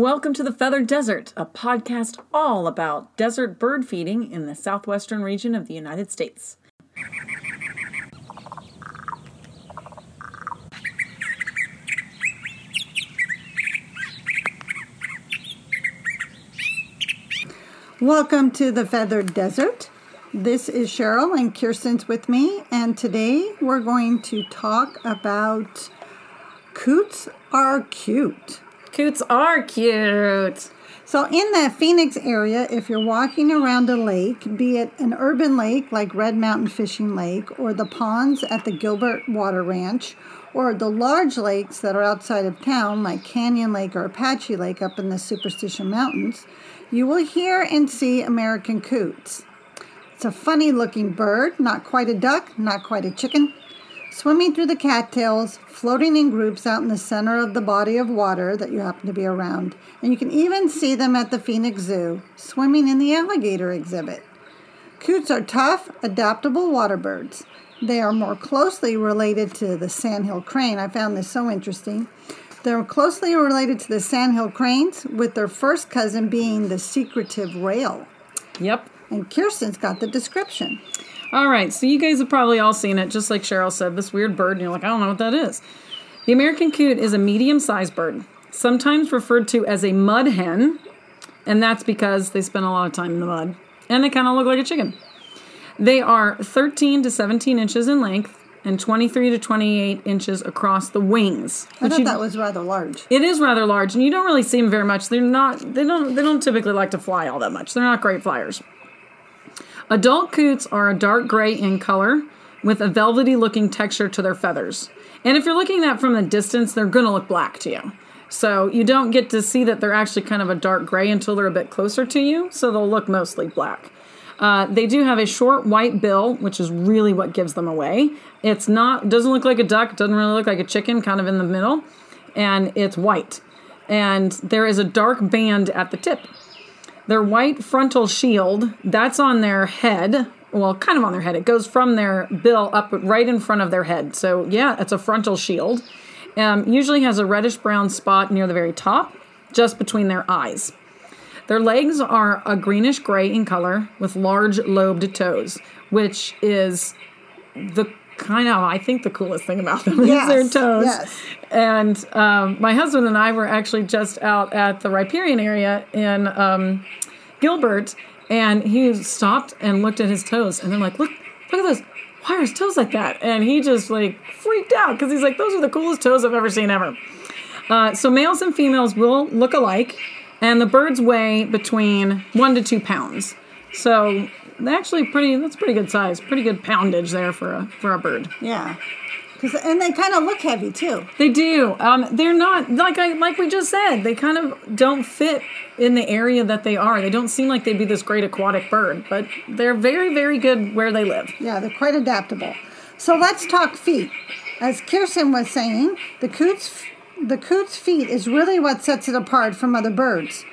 Welcome to the Feathered Desert, a podcast all about desert bird feeding in the southwestern region of the United States. Welcome to the Feathered Desert. This is Cheryl and Kiersten's with me, and today we're going to talk about coots are cute. Coots are cute. So, in the Phoenix area, if you're walking around a lake, be it an urban lake like Red Mountain Fishing Lake, or the ponds at the Gilbert Water Ranch, or the large lakes that are outside of town like Canyon Lake or Apache Lake up in the Superstition Mountains, you will hear and see American coots. It's a funny looking bird, not quite a duck, not quite a chicken, swimming through the cattails, floating in groups out in the center of the body of water that you happen to be around. And you can even see them at the Phoenix Zoo, swimming in the alligator exhibit. Coots are tough, adaptable water birds. They are more closely related to the sandhill crane. I found this so interesting. They're closely related to the sandhill cranes, with their first cousin being the secretive rail. Yep. And Kiersten's got the description. All right, so you guys have probably all seen it, just like Cheryl said, this weird bird, and you're like, I don't know what that is. The American coot is a medium sized bird, sometimes referred to as a mud hen, and that's because they spend a lot of time in the mud, and they kind of look like a chicken. They are 13 to 17 inches in length and 23 to 28 inches across the wings. I thought you- that was rather large. it is rather large, and you don't really see them very much. They're not. They don't. They don't typically like to fly all that much. They're not great flyers. Adult coots are a dark gray in color with a velvety looking texture to their feathers. And if you're looking at from a distance, they're going to look black to you. So you don't get to see that they're actually kind of a dark gray until they're a bit closer to you. So they'll look mostly black. Uh, they do have a short white bill, which is really what gives them away. It's not doesn't look like a duck, doesn't really look like a chicken, kind of in the middle, and it's white. And there is a dark band at the tip. Their white frontal shield, that's on their head. Well, kind of on their head. It goes from their bill up right in front of their head. So, yeah, it's a frontal shield. Um, usually has a reddish brown spot near the very top, just between their eyes. Their legs are a greenish gray in color with large lobed toes, which is the kind of, I think, the coolest thing about them Yes, is their toes. yes. And um, my husband and I were actually just out at the riparian area in um, Gilbert, and he stopped and looked at his toes, and they're like, "Look, look at those! Why are his toes like that?" And he just like freaked out because he's like, "Those are the coolest toes I've ever seen ever." Uh, so males and females will look alike, and the birds weigh between one to two pounds. So they're actually pretty. That's pretty good size. Pretty good poundage there for a for a bird. Yeah. 'Cause- and they kind of look heavy too. They do. Um, they're not like I like we just said. They kind of don't fit in the area that they are. They don't seem like they'd be this great aquatic bird, but they're very very good where they live. Yeah, they're quite adaptable. So let's talk feet. As Kiersten was saying, the coot's the coot's feet is really what sets it apart from other birds.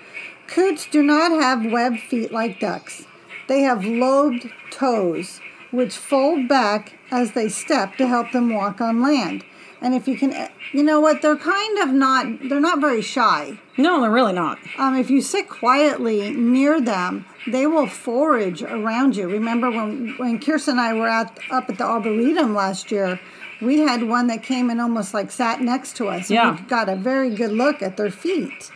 Coots do not have webbed feet like ducks. They have lobed toes, which fold back as they step to help them walk on land. And if you can, you know what? They're kind of not. They're not very shy. No, they're really not. Um, if you sit quietly near them, they will forage around you. Remember when when Kiersten and I were at up at the Arboretum last year, we had one that came and almost like sat next to us. and Yeah. we got a very good look at their feet.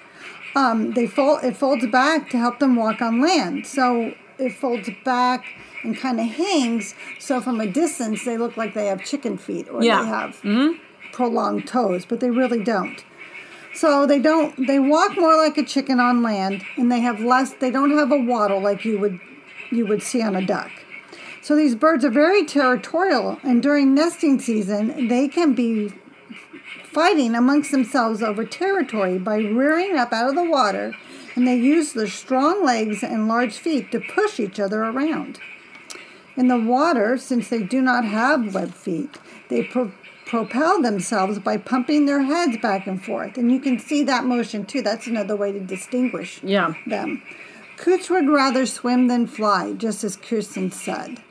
Um, they fold it folds back to help them walk on land. So it folds back and kind of hangs. So from a distance, they look like they have chicken feet or Yeah. they have prolonged toes, but they really don't. So they don't they walk more like a chicken on land and they have less they don't have a waddle like you would you would see on a duck. So these birds are very territorial and during nesting season they can be fighting amongst themselves over territory by rearing up out of the water and they use their strong legs and large feet to push each other around. In the water, since they do not have webbed feet, they pro- propel themselves by pumping their heads back and forth. And you can see that motion too. That's another way to distinguish Yeah. them. Coots would rather swim than fly, just as Kiersten said.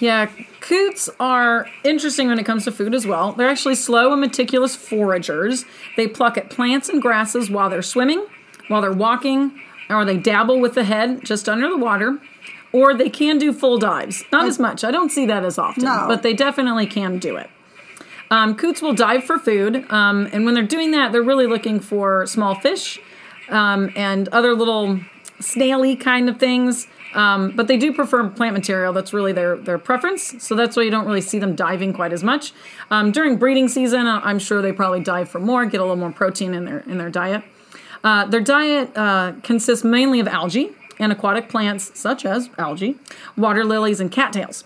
Yeah, coots are interesting when it comes to food as well. They're actually slow and meticulous foragers. They pluck at plants and grasses while they're swimming, while they're walking, or they dabble with the head just under the water, or they can do full dives. Not as much. I don't see that as often, No. but they definitely can do it. Um, coots will dive for food, um, and when they're doing that, they're really looking for small fish um, and other little snaily kind of things. Um, but they do prefer plant material. That's really their their preference. So that's why you don't really see them diving quite as much. Um, during breeding season, uh, I'm sure they probably dive for more, get a little more protein in their in their diet. Uh, their diet uh, consists mainly of algae and aquatic plants such as algae, water lilies, and cattails.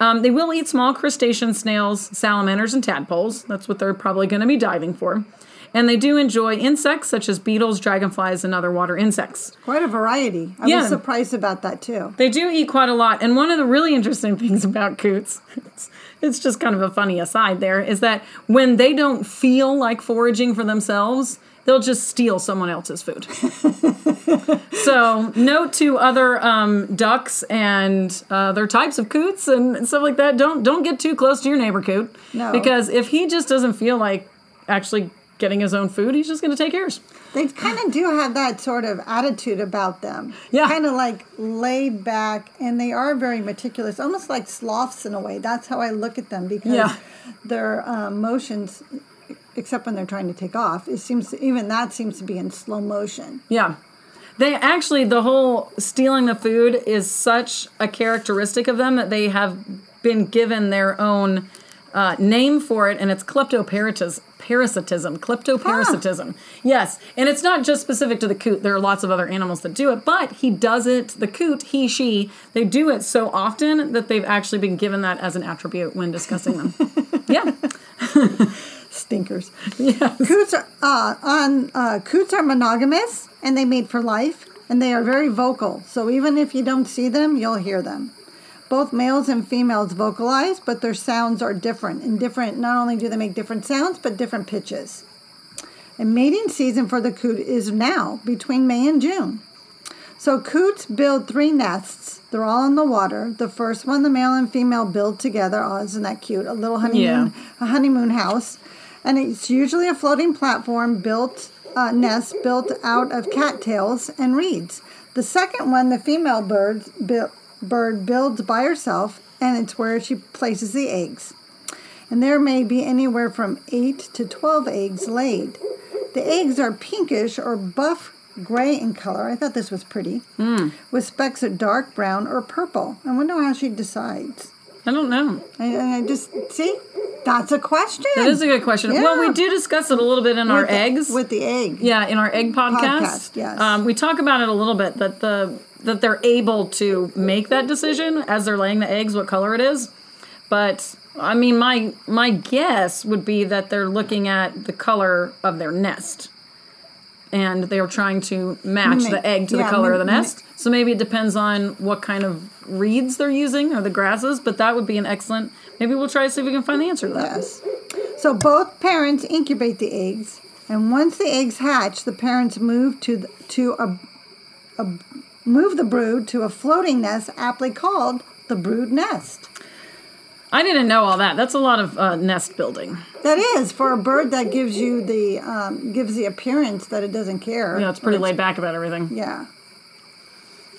Um, they will eat small crustacean snails, salamanders, and tadpoles. That's what they're probably going to be diving for. And they do enjoy insects such as beetles, dragonflies, and other water insects. Quite a variety. I Yeah. was surprised about that too. They do eat quite a lot. And one of the really interesting things about coots, it's, it's just kind of a funny aside there, is that when they don't feel like foraging for themselves, they'll just steal someone else's food. so, note to other um, ducks and uh, other types of coots and stuff like that: don't don't get too close to your neighbor coot, No. because if he just doesn't feel like actually getting his own food, he's just going to take yours. They kind of do have that sort of attitude about them. Yeah. Kind of like laid back, and they are very meticulous, almost like sloths in a way. That's how I look at them because Yeah. their um, motions, except when they're trying to take off, it seems even that seems to be in slow motion. Yeah. They actually, the whole stealing the food is such a characteristic of them that they have been given their own uh, name for it, and it's kleptoparasitism. Parasitism, kleptoparasitism. Yes, and it's not just specific to the coot. There are lots of other animals that do it, but he does it. The coot, he, she, they do it so often that they've actually been given that as an attribute when discussing them. yeah, Stinkers. yes. Coots are uh, on uh, coots are monogamous and they mate for life, and they are very vocal. So even if you don't see them, you'll hear them. Both males and females vocalize, but their sounds are different. And different, not only do they make different sounds, but different pitches. And mating season for the coot is now, between May and June. So coots build three nests. They're all in the water. The first one, the male and female build together. Oh, isn't that cute? A little honeymoon, a honeymoon house, and it's usually a floating platform built uh, nest built out of cattails and reeds. The second one, the female bird bu- bird builds by herself, and it's where she places the eggs. And there may be anywhere from eight to twelve eggs laid. The eggs are pinkish or buff gray in color. I thought this was pretty. With specks of dark brown or purple. I wonder how she decides. I don't know. I, I just see. That's a question. That is a good question. Well, we do discuss it a little bit in our the- eggs. with the egg. Yeah, in our egg podcast, Podcast, yes. um, we talk about it a little bit that the that they're able to make that decision as they're laying the eggs what color it is. But I mean, my my guess would be that they're looking at the color of their nest, and they are trying to match Mimic- the egg to yeah, the color of the nest. So maybe it depends on what kind of reeds they're using or the grasses. But that would be an excellent. Maybe we'll try to see if we can find the answer to that. Yes. So both parents incubate the eggs, and once the eggs hatch, the parents move to the, to a, a move the brood to a floating nest, aptly called the brood nest. I didn't know all that. That's a lot of uh, nest building. That is for a bird that gives you the um, gives the appearance that it doesn't care. Yeah, it's pretty laid back about everything. Yeah.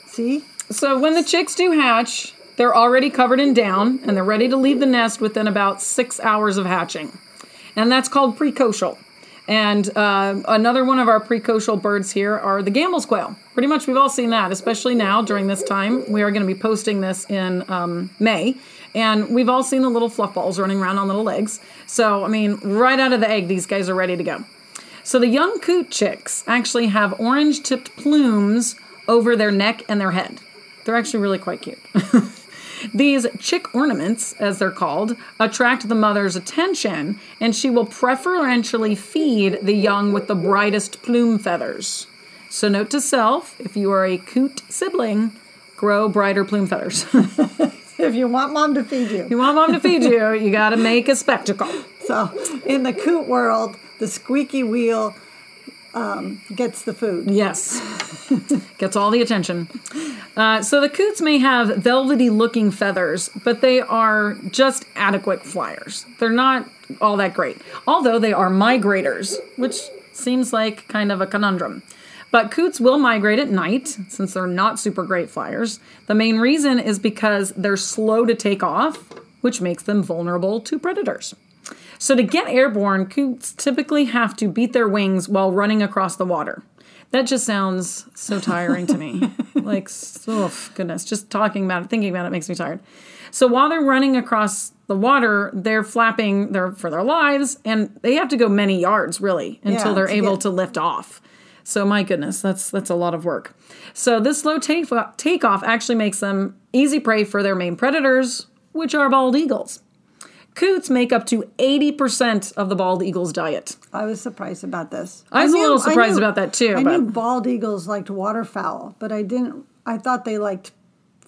See, So when the chicks do hatch, they're already covered in down and they're ready to leave the nest within about six hours of hatching. And that's called precocial. And uh, another one of our precocial birds here are the Gambel's quail. Pretty much we've all seen that, especially now during this time. We are going to be posting this in um, May. And we've all seen the little fluff balls running around on little legs. So, I mean, right out of the egg, these guys are ready to go. So the young coot chicks actually have orange tipped plumes over their neck and their head. They're actually really quite cute. These chick ornaments, as they're called, attract the mother's attention, and she will preferentially feed the young with the brightest plume feathers. So, note to self if you are a coot sibling, grow brighter plume feathers. if you want mom to feed you. you want mom to feed you, you got to make a spectacle. So in the coot world, the squeaky wheel um, gets the food. Yes. Gets all the attention. Uh, so the coots may have velvety looking feathers, but they are just adequate flyers. They're not all that great, although they are migrators, which seems like kind of a conundrum. But coots will migrate at night since they're not super great flyers. The main reason is because they're slow to take off, which makes them vulnerable to predators. So, to get airborne, coots typically have to beat their wings while running across the water. That just sounds so tiring to me. like, oh, goodness, just talking about it, thinking about it makes me tired. So, while they're running across the water, they're flapping their, for their lives, and they have to go many yards, really, until Yeah, they're able to lift off. So my goodness, that's that's a lot of work. So this slow take takeoff actually makes them easy prey for their main predators, which are bald eagles. Coots make up to 80% of the bald eagle's diet. I was surprised about this. I was a little surprised knew- about that too, I but- knew bald eagles liked waterfowl, but I didn't. I thought they liked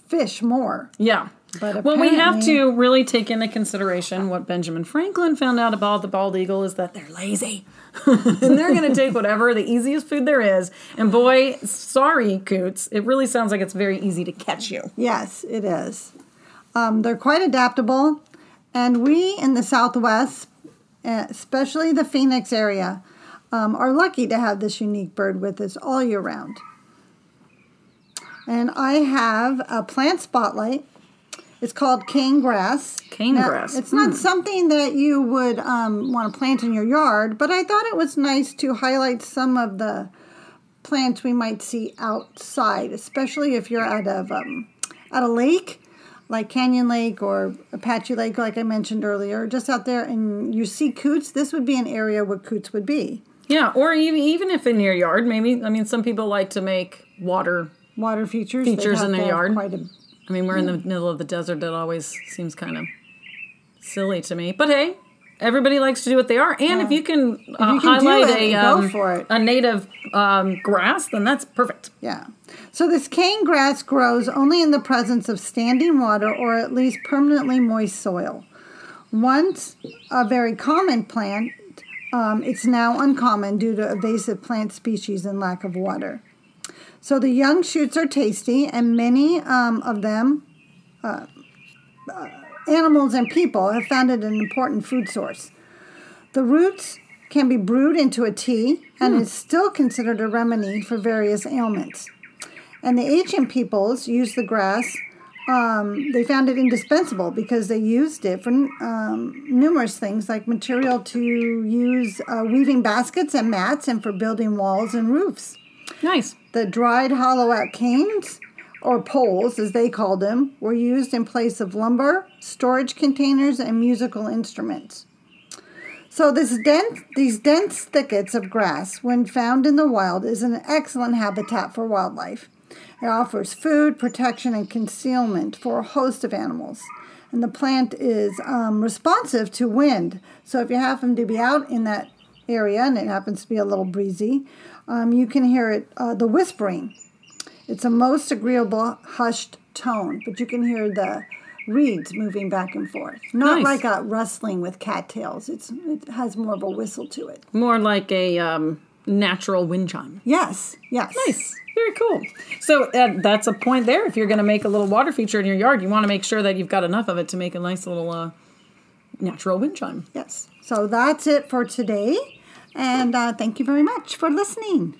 fish more. Yeah. But well, we have to really take into consideration what Benjamin Franklin found out about the bald eagle is that they're lazy. and they're going to take whatever the easiest food there is. And boy, sorry, Coots, it really sounds like it's very easy to catch you. Yes, it is. Um, they're quite adaptable, and we in the Southwest, eh, especially the Phoenix area, um, are lucky to have this unique bird with us all year round. And I have a plant spotlight. It's called cane grass. Cane Now, grass, It's not something that you would um, want to plant in your yard, but I thought it was nice to highlight some of the plants we might see outside, especially if you're out of um, at a lake like Canyon Lake or Apache Lake, like I mentioned earlier, just out there, and you see coots. This would be an area where coots would be. Yeah, or even even if in your yard, maybe. I mean, some people like to make water. Water features. Features in their yard. Quite a, I mean, we're in the middle of the desert. That always seems kind of silly to me. But hey, everybody likes to do what they are, and if you can, uh, you can highlight it, a um, a native um, grass, then that's perfect. yeah. So this cane grass grows only in the presence of standing water or at least permanently moist soil. Once a very common plant, um, it's now uncommon due to invasive plant species and lack of water. So the young shoots are tasty, and many um, of them, uh, uh, animals and people, have found it an important food source. The roots can be brewed into a tea and is still considered a remedy for various ailments. And the ancient peoples used the grass. Um, they found it indispensable because they used it for um, numerous things, like material to use uh, weaving baskets and mats, and for building walls and roofs. Nice. The dried hollow out canes, or poles as they called them, were used in place of lumber, storage containers, and musical instruments. So this dense, these dense thickets of grass, when found in the wild, is an excellent habitat for wildlife. It offers food, protection, and concealment for a host of animals. And the plant is um, responsive to wind. So if you happen to be out in that area and it happens to be a little breezy, um, you can hear it, uh, the whispering. It's a most agreeable, hushed tone, but you can hear the reeds moving back and forth. Not Nice. like a rustling with cattails. It's it has more of a whistle to it. More like a um, natural wind chime. Yes, yes. Nice. Very cool. So uh, that's a point there. If you're going to make a little water feature in your yard, you want to make sure that you've got enough of it to make a nice little uh, natural wind chime. Yes. So that's it for today. And uh, thank you very much for listening.